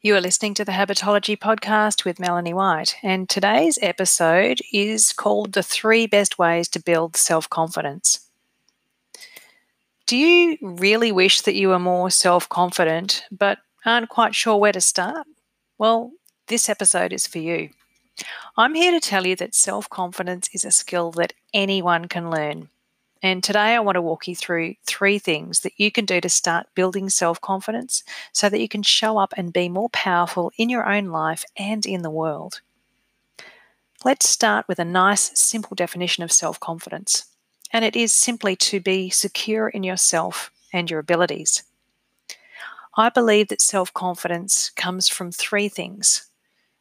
You are listening to the Habitology podcast with Melanie White, and today's episode is called The Three Best Ways to Build Self Confidence. Do you really wish that you were more self confident but aren't quite sure where to start? Well, this episode is for you. I'm here to tell you that self confidence is a skill that anyone can learn. And today I want to walk you through three things that you can do to start building self confidence so that you can show up and be more powerful in your own life and in the world. Let's start with a nice, simple definition of self confidence. And it is simply to be secure in yourself and your abilities. I believe that self confidence comes from three things.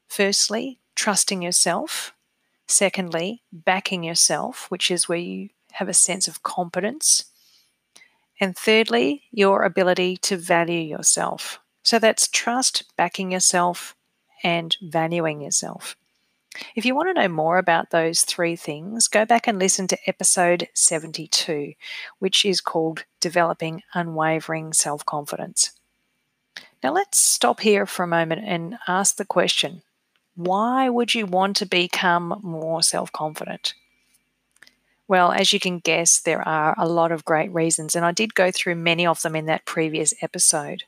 Firstly, trusting yourself. Secondly, backing yourself, which is where you have a sense of competence. And thirdly, your ability to value yourself. So that's trust, backing yourself, and valuing yourself. If you want to know more about those three things, go back and listen to episode 72, which is called Developing Unwavering Self Confidence. Now, let's stop here for a moment and ask the question why would you want to become more self confident? Well, as you can guess, there are a lot of great reasons, and I did go through many of them in that previous episode.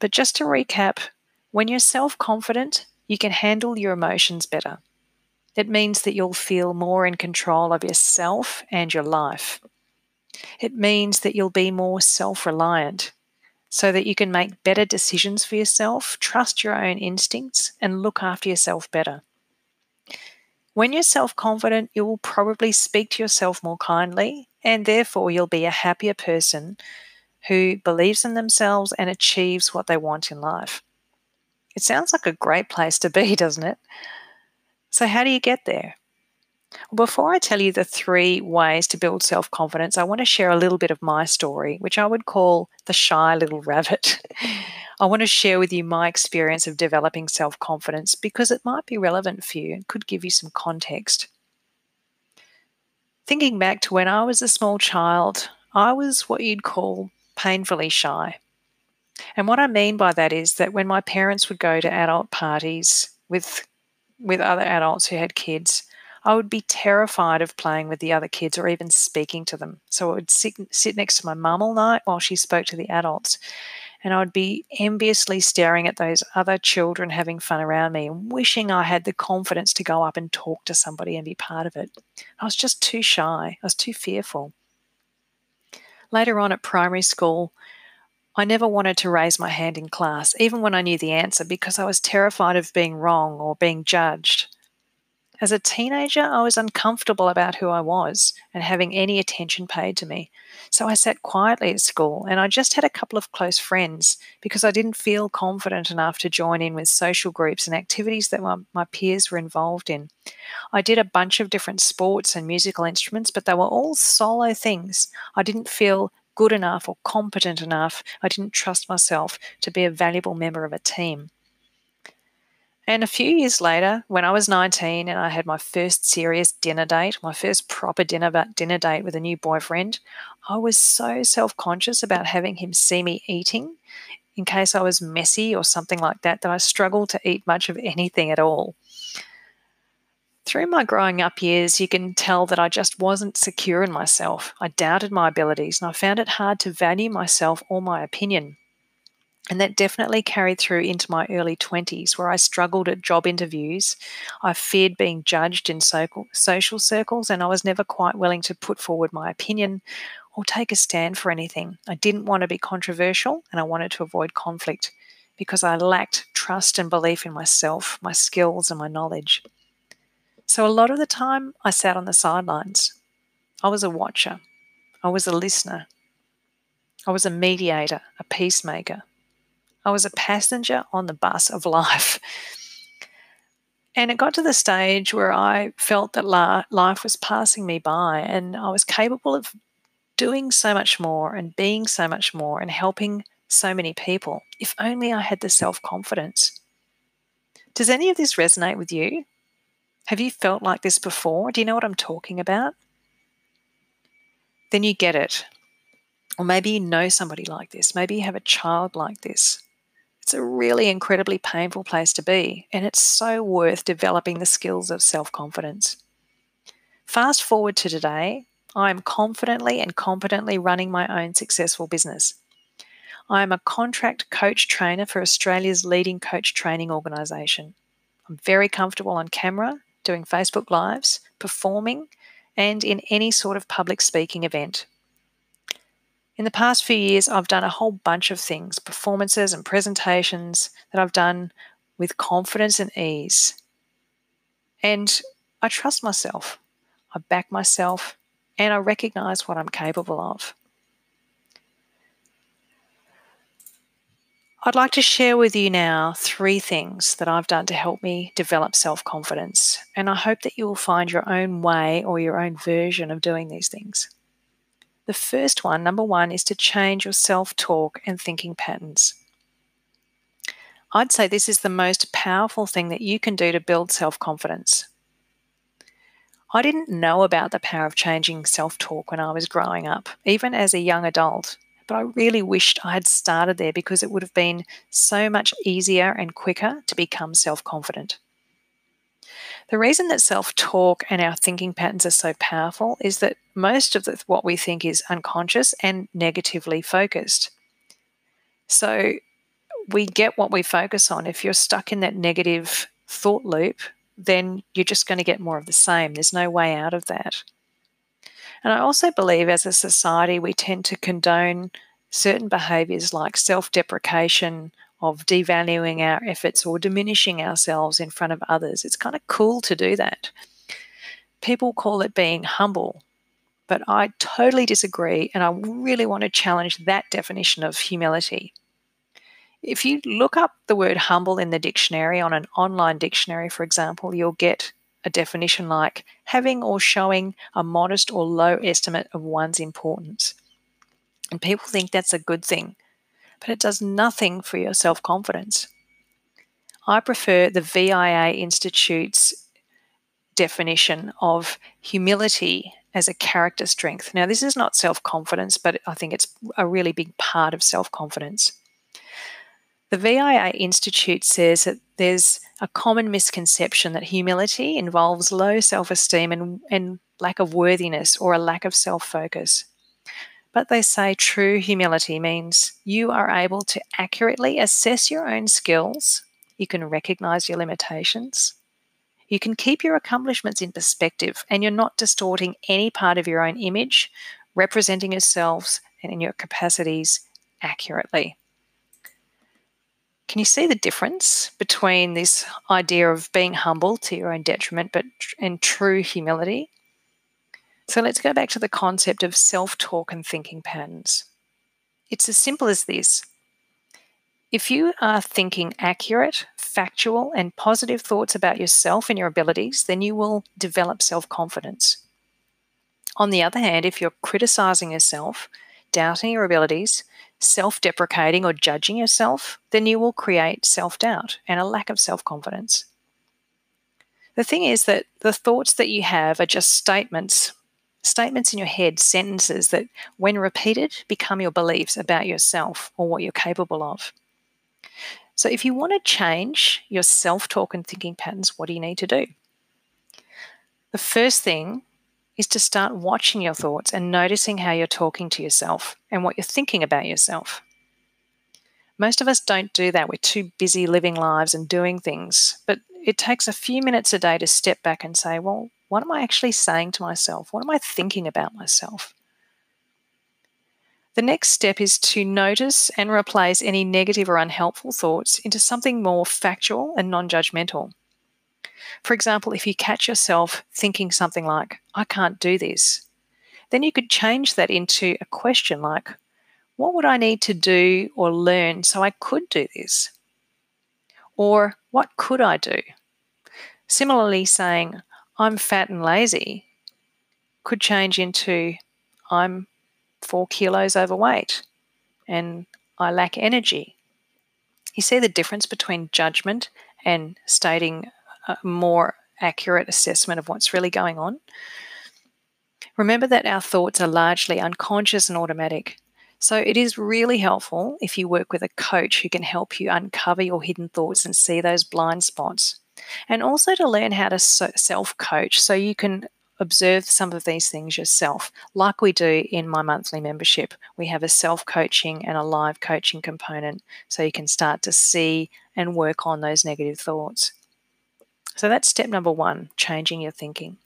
But just to recap, when you're self confident, you can handle your emotions better. It means that you'll feel more in control of yourself and your life. It means that you'll be more self reliant so that you can make better decisions for yourself, trust your own instincts, and look after yourself better. When you're self confident, you will probably speak to yourself more kindly, and therefore you'll be a happier person who believes in themselves and achieves what they want in life. It sounds like a great place to be, doesn't it? So, how do you get there? Before I tell you the three ways to build self confidence, I want to share a little bit of my story, which I would call the shy little rabbit. I want to share with you my experience of developing self confidence because it might be relevant for you and could give you some context. Thinking back to when I was a small child, I was what you'd call painfully shy. And what I mean by that is that when my parents would go to adult parties with with other adults who had kids, I would be terrified of playing with the other kids or even speaking to them. So I would sit, sit next to my mum all night while she spoke to the adults and I would be enviously staring at those other children having fun around me and wishing I had the confidence to go up and talk to somebody and be part of it. I was just too shy, I was too fearful. Later on at primary school, I never wanted to raise my hand in class, even when I knew the answer, because I was terrified of being wrong or being judged. As a teenager, I was uncomfortable about who I was and having any attention paid to me. So I sat quietly at school and I just had a couple of close friends because I didn't feel confident enough to join in with social groups and activities that my, my peers were involved in. I did a bunch of different sports and musical instruments, but they were all solo things. I didn't feel good enough or competent enough. I didn't trust myself to be a valuable member of a team. And a few years later, when I was 19 and I had my first serious dinner date, my first proper dinner dinner date with a new boyfriend, I was so self-conscious about having him see me eating in case I was messy or something like that that I struggled to eat much of anything at all. Through my growing up years, you can tell that I just wasn't secure in myself. I doubted my abilities and I found it hard to value myself or my opinion. And that definitely carried through into my early 20s, where I struggled at job interviews. I feared being judged in social circles, and I was never quite willing to put forward my opinion or take a stand for anything. I didn't want to be controversial, and I wanted to avoid conflict because I lacked trust and belief in myself, my skills, and my knowledge. So a lot of the time, I sat on the sidelines. I was a watcher, I was a listener, I was a mediator, a peacemaker, I was a passenger on the bus of life. And it got to the stage where I felt that life was passing me by and I was capable of doing so much more and being so much more and helping so many people if only I had the self confidence. Does any of this resonate with you? Have you felt like this before? Do you know what I'm talking about? Then you get it. Or maybe you know somebody like this. Maybe you have a child like this. It's a really incredibly painful place to be, and it's so worth developing the skills of self confidence. Fast forward to today, I am confidently and competently running my own successful business. I am a contract coach trainer for Australia's leading coach training organisation. I'm very comfortable on camera, doing Facebook Lives, performing, and in any sort of public speaking event. In the past few years, I've done a whole bunch of things, performances and presentations that I've done with confidence and ease. And I trust myself, I back myself, and I recognize what I'm capable of. I'd like to share with you now three things that I've done to help me develop self confidence, and I hope that you will find your own way or your own version of doing these things. The first one, number one, is to change your self talk and thinking patterns. I'd say this is the most powerful thing that you can do to build self confidence. I didn't know about the power of changing self talk when I was growing up, even as a young adult, but I really wished I had started there because it would have been so much easier and quicker to become self confident. The reason that self talk and our thinking patterns are so powerful is that most of the, what we think is unconscious and negatively focused. So we get what we focus on. If you're stuck in that negative thought loop, then you're just going to get more of the same. There's no way out of that. And I also believe as a society, we tend to condone certain behaviors like self deprecation of devaluing our efforts or diminishing ourselves in front of others. It's kind of cool to do that. People call it being humble, but I totally disagree, and I really want to challenge that definition of humility. If you look up the word humble in the dictionary, on an online dictionary, for example, you'll get a definition like having or showing a modest or low estimate of one's importance. And people think that's a good thing but it does nothing for your self confidence. I prefer the VIA Institute's definition of humility as a character strength. Now, this is not self confidence, but I think it's a really big part of self confidence. The VIA Institute says that there's a common misconception that humility involves low self esteem and, and lack of worthiness or a lack of self focus. But they say true humility means you are able to accurately assess your own skills, you can recognize your limitations, you can keep your accomplishments in perspective, and you're not distorting any part of your own image, representing yourselves and in your capacities accurately. Can you see the difference between this idea of being humble to your own detriment but and true humility? So let's go back to the concept of self talk and thinking patterns. It's as simple as this. If you are thinking accurate, factual, and positive thoughts about yourself and your abilities, then you will develop self confidence. On the other hand, if you're criticizing yourself, doubting your abilities, self deprecating, or judging yourself, then you will create self doubt and a lack of self confidence. The thing is that the thoughts that you have are just statements statements in your head, sentences that, when repeated, become your beliefs about yourself or what you're capable of. So, if you want to change your self talk and thinking patterns, what do you need to do? The first thing is to start watching your thoughts and noticing how you're talking to yourself and what you're thinking about yourself. Most of us don't do that. We're too busy living lives and doing things. But it takes a few minutes a day to step back and say, well, what am I actually saying to myself? What am I thinking about myself? The next step is to notice and replace any negative or unhelpful thoughts into something more factual and non judgmental. For example, if you catch yourself thinking something like, I can't do this, then you could change that into a question like, What would I need to do or learn so I could do this? Or, What could I do? Similarly, saying, I'm fat and lazy could change into I'm four kilos overweight and I lack energy. You see the difference between judgment and stating a more accurate assessment of what's really going on? Remember that our thoughts are largely unconscious and automatic. So it is really helpful if you work with a coach who can help you uncover your hidden thoughts and see those blind spots. And also to learn how to self coach so you can observe some of these things yourself, like we do in my monthly membership. We have a self coaching and a live coaching component so you can start to see and work on those negative thoughts. So that's step number one changing your thinking.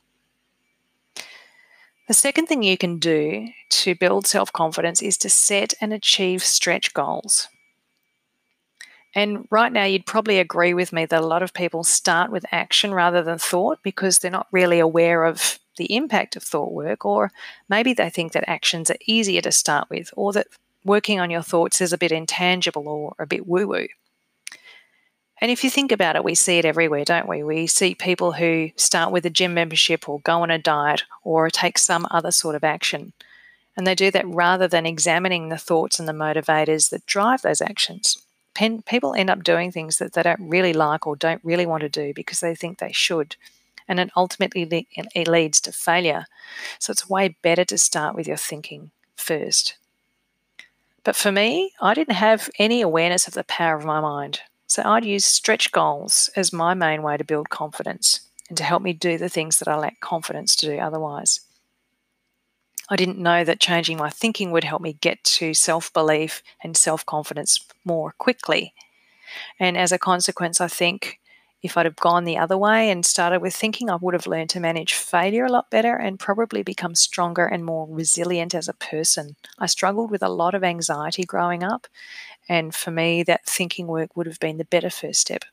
The second thing you can do to build self confidence is to set and achieve stretch goals. And right now, you'd probably agree with me that a lot of people start with action rather than thought because they're not really aware of the impact of thought work, or maybe they think that actions are easier to start with, or that working on your thoughts is a bit intangible or a bit woo woo. And if you think about it, we see it everywhere, don't we? We see people who start with a gym membership or go on a diet or take some other sort of action. And they do that rather than examining the thoughts and the motivators that drive those actions. People end up doing things that they don't really like or don't really want to do because they think they should and it ultimately it leads to failure. So it's way better to start with your thinking first. But for me, I didn't have any awareness of the power of my mind. So I'd use stretch goals as my main way to build confidence and to help me do the things that I lack confidence to do otherwise. I didn't know that changing my thinking would help me get to self belief and self confidence more quickly. And as a consequence, I think if I'd have gone the other way and started with thinking, I would have learned to manage failure a lot better and probably become stronger and more resilient as a person. I struggled with a lot of anxiety growing up, and for me, that thinking work would have been the better first step.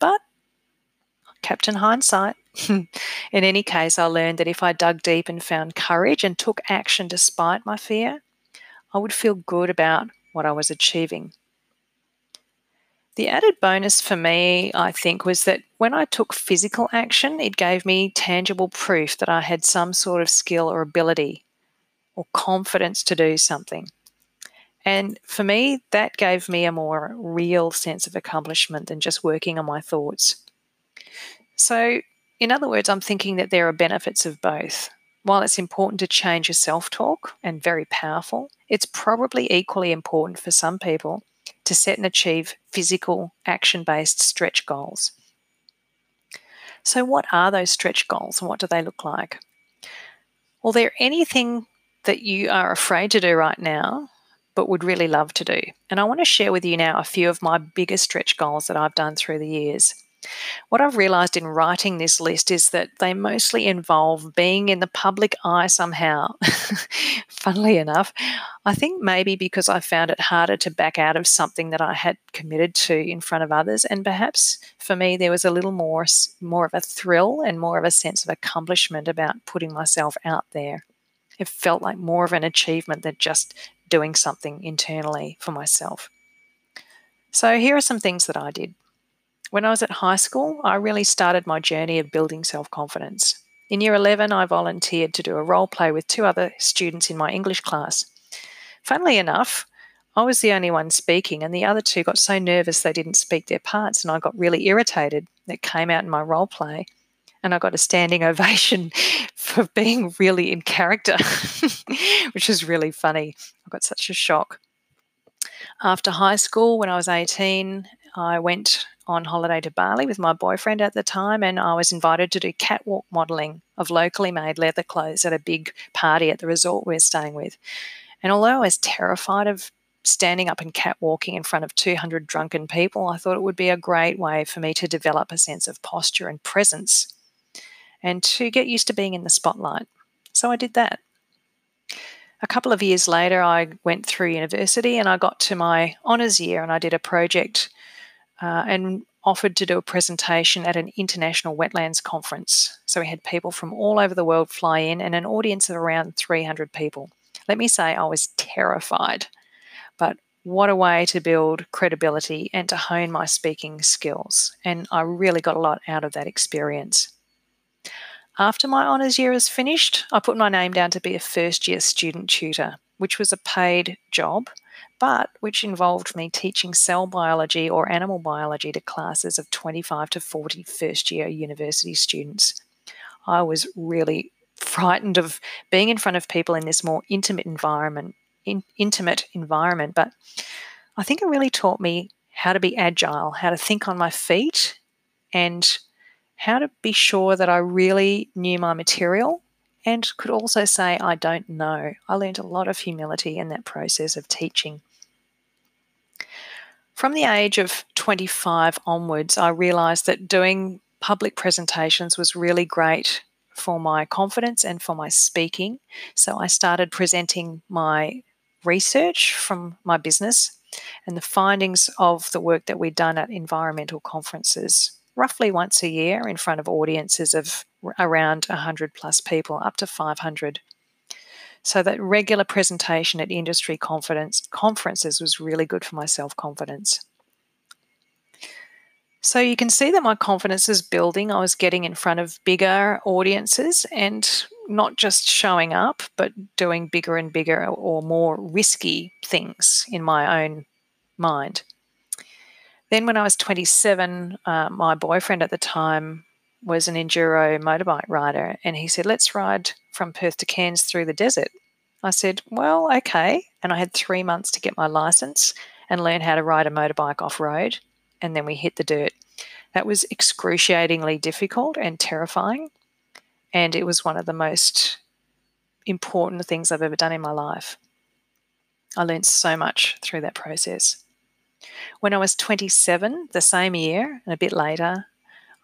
But Captain Hindsight. In any case, I learned that if I dug deep and found courage and took action despite my fear, I would feel good about what I was achieving. The added bonus for me, I think, was that when I took physical action, it gave me tangible proof that I had some sort of skill or ability or confidence to do something. And for me, that gave me a more real sense of accomplishment than just working on my thoughts. So, in other words, I'm thinking that there are benefits of both. While it's important to change your self talk and very powerful, it's probably equally important for some people to set and achieve physical, action based stretch goals. So, what are those stretch goals and what do they look like? Well, they're anything that you are afraid to do right now, but would really love to do. And I want to share with you now a few of my biggest stretch goals that I've done through the years. What I've realized in writing this list is that they mostly involve being in the public eye somehow. Funnily enough, I think maybe because I found it harder to back out of something that I had committed to in front of others, and perhaps for me there was a little more more of a thrill and more of a sense of accomplishment about putting myself out there. It felt like more of an achievement than just doing something internally for myself. So here are some things that I did. When I was at high school, I really started my journey of building self confidence. In year 11, I volunteered to do a role play with two other students in my English class. Funnily enough, I was the only one speaking, and the other two got so nervous they didn't speak their parts, and I got really irritated. It came out in my role play, and I got a standing ovation for being really in character, which is really funny. I got such a shock. After high school, when I was 18, I went on holiday to Bali with my boyfriend at the time, and I was invited to do catwalk modeling of locally made leather clothes at a big party at the resort we are staying with. And although I was terrified of standing up and catwalking in front of 200 drunken people, I thought it would be a great way for me to develop a sense of posture and presence and to get used to being in the spotlight. So I did that. A couple of years later, I went through university and I got to my honours year and I did a project uh, and offered to do a presentation at an international wetlands conference. So we had people from all over the world fly in and an audience of around 300 people. Let me say, I was terrified, but what a way to build credibility and to hone my speaking skills. And I really got a lot out of that experience. After my honours year is finished, I put my name down to be a first year student tutor, which was a paid job but which involved me teaching cell biology or animal biology to classes of 25 to 40 first year university students. I was really frightened of being in front of people in this more intimate environment in, intimate environment. But I think it really taught me how to be agile, how to think on my feet, and how to be sure that I really knew my material and could also say, I don't know. I learned a lot of humility in that process of teaching. From the age of 25 onwards, I realized that doing public presentations was really great for my confidence and for my speaking. So I started presenting my research from my business and the findings of the work that we'd done at environmental conferences roughly once a year in front of audiences of around 100 plus people, up to 500. So that regular presentation at industry conferences was really good for my self confidence. So you can see that my confidence is building. I was getting in front of bigger audiences and not just showing up, but doing bigger and bigger or more risky things in my own mind. Then, when I was 27, uh, my boyfriend at the time was an enduro motorbike rider, and he said, Let's ride from Perth to Cairns through the desert. I said, Well, okay. And I had three months to get my license and learn how to ride a motorbike off road. And then we hit the dirt. That was excruciatingly difficult and terrifying. And it was one of the most important things I've ever done in my life. I learned so much through that process. When I was 27, the same year, and a bit later,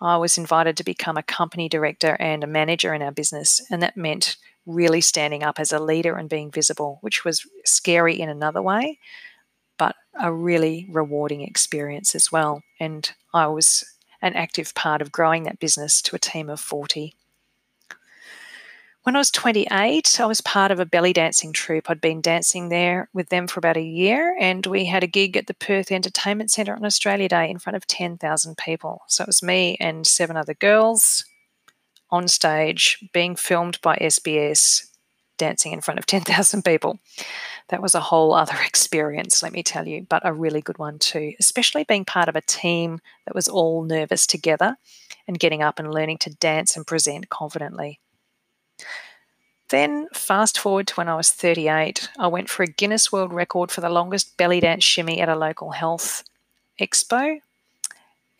I was invited to become a company director and a manager in our business. And that meant really standing up as a leader and being visible, which was scary in another way, but a really rewarding experience as well. And I was an active part of growing that business to a team of 40. When I was 28, I was part of a belly dancing troupe. I'd been dancing there with them for about a year, and we had a gig at the Perth Entertainment Centre on Australia Day in front of 10,000 people. So it was me and seven other girls on stage being filmed by SBS dancing in front of 10,000 people. That was a whole other experience, let me tell you, but a really good one too, especially being part of a team that was all nervous together and getting up and learning to dance and present confidently. Then, fast forward to when I was 38, I went for a Guinness World Record for the longest belly dance shimmy at a local health expo.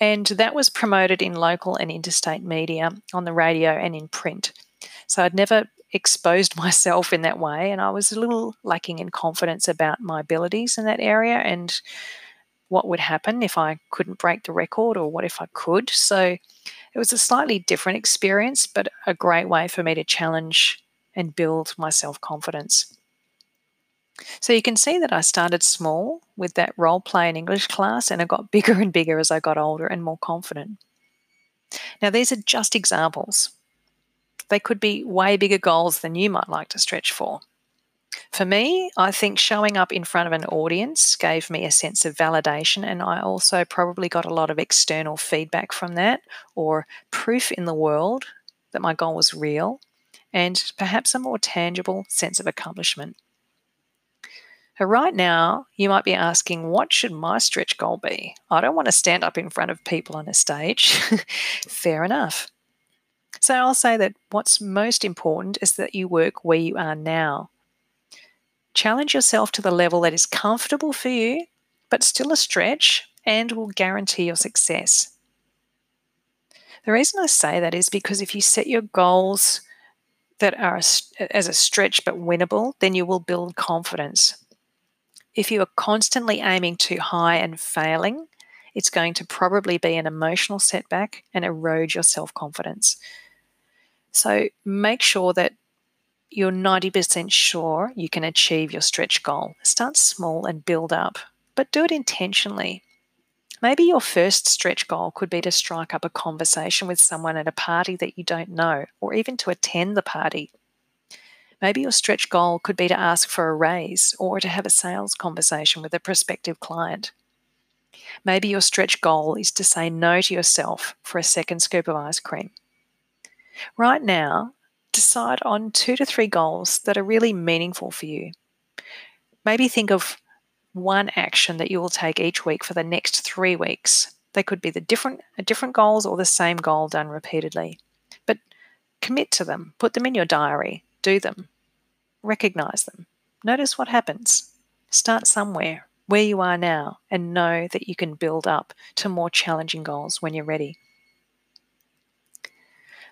And that was promoted in local and interstate media, on the radio and in print. So I'd never exposed myself in that way, and I was a little lacking in confidence about my abilities in that area and what would happen if I couldn't break the record or what if I could. So it was a slightly different experience, but a great way for me to challenge and build my self confidence. So you can see that I started small with that role play in English class and it got bigger and bigger as I got older and more confident. Now, these are just examples. They could be way bigger goals than you might like to stretch for. For me, I think showing up in front of an audience gave me a sense of validation, and I also probably got a lot of external feedback from that or proof in the world that my goal was real and perhaps a more tangible sense of accomplishment. So, right now, you might be asking, what should my stretch goal be? I don't want to stand up in front of people on a stage. Fair enough. So, I'll say that what's most important is that you work where you are now. Challenge yourself to the level that is comfortable for you, but still a stretch and will guarantee your success. The reason I say that is because if you set your goals that are as a stretch but winnable, then you will build confidence. If you are constantly aiming too high and failing, it's going to probably be an emotional setback and erode your self confidence. So make sure that you're 90% sure you can achieve your stretch goal. Start small and build up, but do it intentionally. Maybe your first stretch goal could be to strike up a conversation with someone at a party that you don't know, or even to attend the party. Maybe your stretch goal could be to ask for a raise or to have a sales conversation with a prospective client. Maybe your stretch goal is to say no to yourself for a second scoop of ice cream. Right now, decide on two to three goals that are really meaningful for you. Maybe think of one action that you will take each week for the next three weeks. They could be the different different goals or the same goal done repeatedly. But commit to them, put them in your diary, do them, recognize them. Notice what happens. Start somewhere, where you are now, and know that you can build up to more challenging goals when you're ready.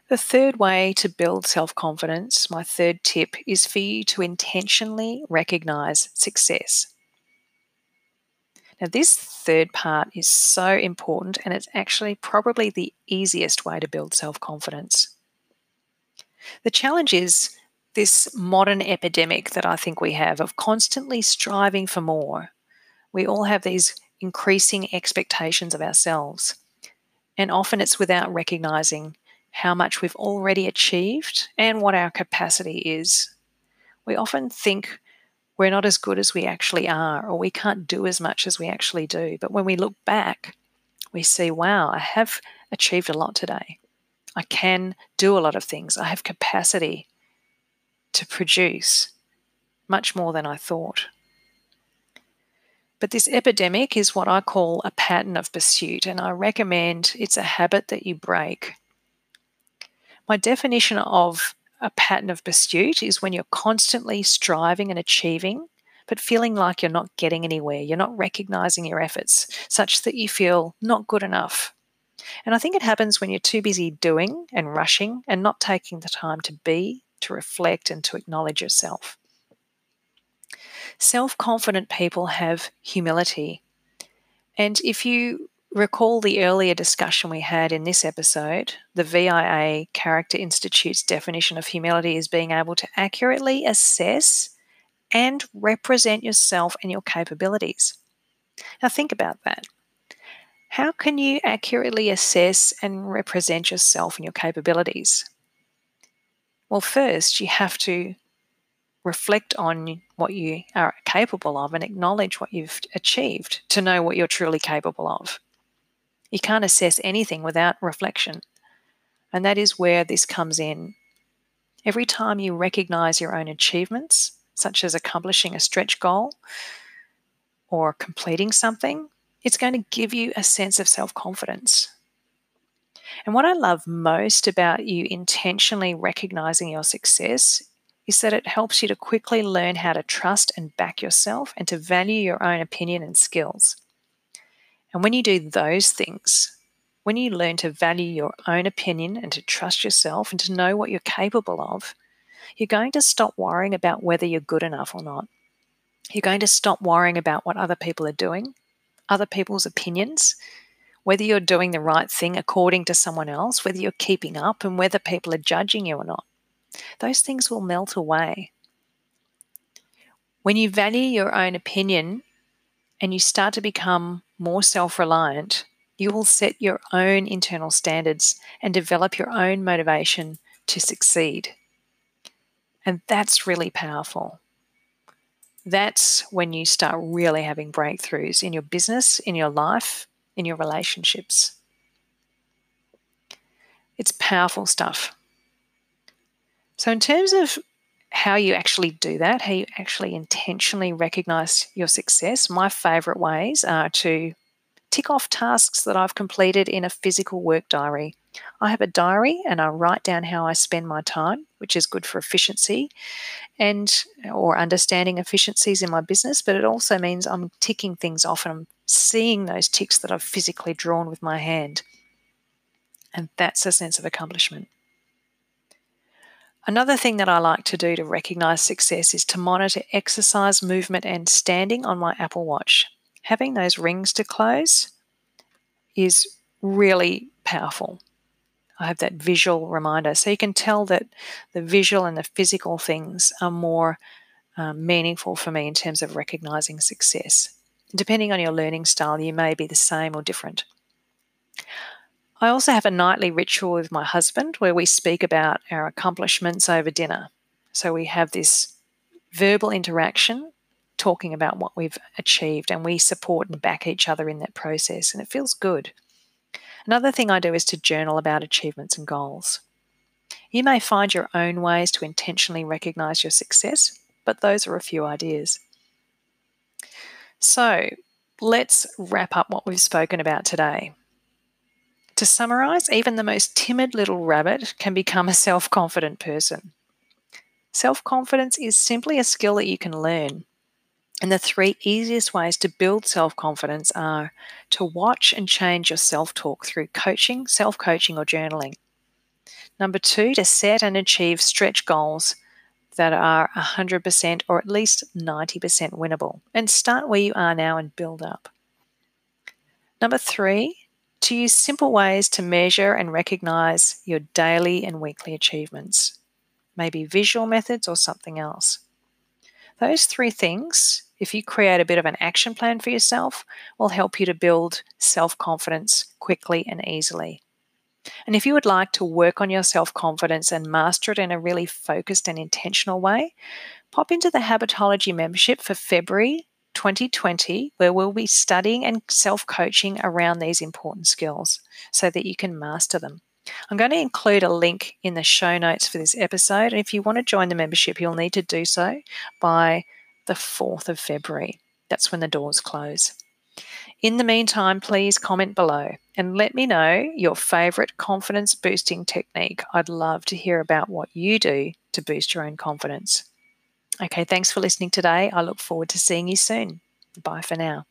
The third way to build self confidence, my third tip, is for you to intentionally recognize success. Now, this third part is so important, and it's actually probably the easiest way to build self confidence. The challenge is this modern epidemic that I think we have of constantly striving for more. We all have these increasing expectations of ourselves, and often it's without recognizing how much we've already achieved and what our capacity is. We often think we're not as good as we actually are, or we can't do as much as we actually do. But when we look back, we see, wow, I have achieved a lot today. I can do a lot of things. I have capacity to produce much more than I thought. But this epidemic is what I call a pattern of pursuit, and I recommend it's a habit that you break. My definition of a pattern of pursuit is when you're constantly striving and achieving, but feeling like you're not getting anywhere. You're not recognizing your efforts, such that you feel not good enough. And I think it happens when you're too busy doing and rushing and not taking the time to be, to reflect, and to acknowledge yourself. Self confident people have humility. And if you recall the earlier discussion we had in this episode, the VIA Character Institute's definition of humility is being able to accurately assess and represent yourself and your capabilities. Now, think about that. How can you accurately assess and represent yourself and your capabilities? Well, first, you have to reflect on what you are capable of and acknowledge what you've achieved to know what you're truly capable of. You can't assess anything without reflection. And that is where this comes in. Every time you recognize your own achievements, such as accomplishing a stretch goal or completing something, it's going to give you a sense of self confidence. And what I love most about you intentionally recognizing your success is that it helps you to quickly learn how to trust and back yourself and to value your own opinion and skills. And when you do those things, when you learn to value your own opinion and to trust yourself and to know what you're capable of, you're going to stop worrying about whether you're good enough or not. You're going to stop worrying about what other people are doing, other people's opinions, whether you're doing the right thing according to someone else, whether you're keeping up, and whether people are judging you or not. Those things will melt away. When you value your own opinion and you start to become more self reliant, you will set your own internal standards and develop your own motivation to succeed. And that's really powerful. That's when you start really having breakthroughs in your business, in your life, in your relationships. It's powerful stuff. So, in terms of how you actually do that, how you actually intentionally recognize your success, my favorite ways are to tick off tasks that I've completed in a physical work diary. I have a diary and I write down how I spend my time, which is good for efficiency and or understanding efficiencies in my business, but it also means I'm ticking things off and I'm seeing those ticks that I've physically drawn with my hand. And that's a sense of accomplishment. Another thing that I like to do to recognize success is to monitor exercise, movement, and standing on my Apple Watch. Having those rings to close is really powerful. I have that visual reminder. So you can tell that the visual and the physical things are more um, meaningful for me in terms of recognizing success. Depending on your learning style, you may be the same or different. I also have a nightly ritual with my husband where we speak about our accomplishments over dinner. So we have this verbal interaction talking about what we've achieved and we support and back each other in that process and it feels good. Another thing I do is to journal about achievements and goals. You may find your own ways to intentionally recognize your success, but those are a few ideas. So, let's wrap up what we've spoken about today. To summarize, even the most timid little rabbit can become a self confident person. Self confidence is simply a skill that you can learn. And the three easiest ways to build self confidence are to watch and change your self talk through coaching, self coaching, or journaling. Number two, to set and achieve stretch goals that are 100% or at least 90% winnable and start where you are now and build up. Number three, to use simple ways to measure and recognize your daily and weekly achievements, maybe visual methods or something else. Those three things, if you create a bit of an action plan for yourself, will help you to build self confidence quickly and easily. And if you would like to work on your self confidence and master it in a really focused and intentional way, pop into the Habitology membership for February 2020, where we'll be studying and self coaching around these important skills so that you can master them. I'm going to include a link in the show notes for this episode. And if you want to join the membership, you'll need to do so by the 4th of February. That's when the doors close. In the meantime, please comment below and let me know your favorite confidence boosting technique. I'd love to hear about what you do to boost your own confidence. Okay, thanks for listening today. I look forward to seeing you soon. Bye for now.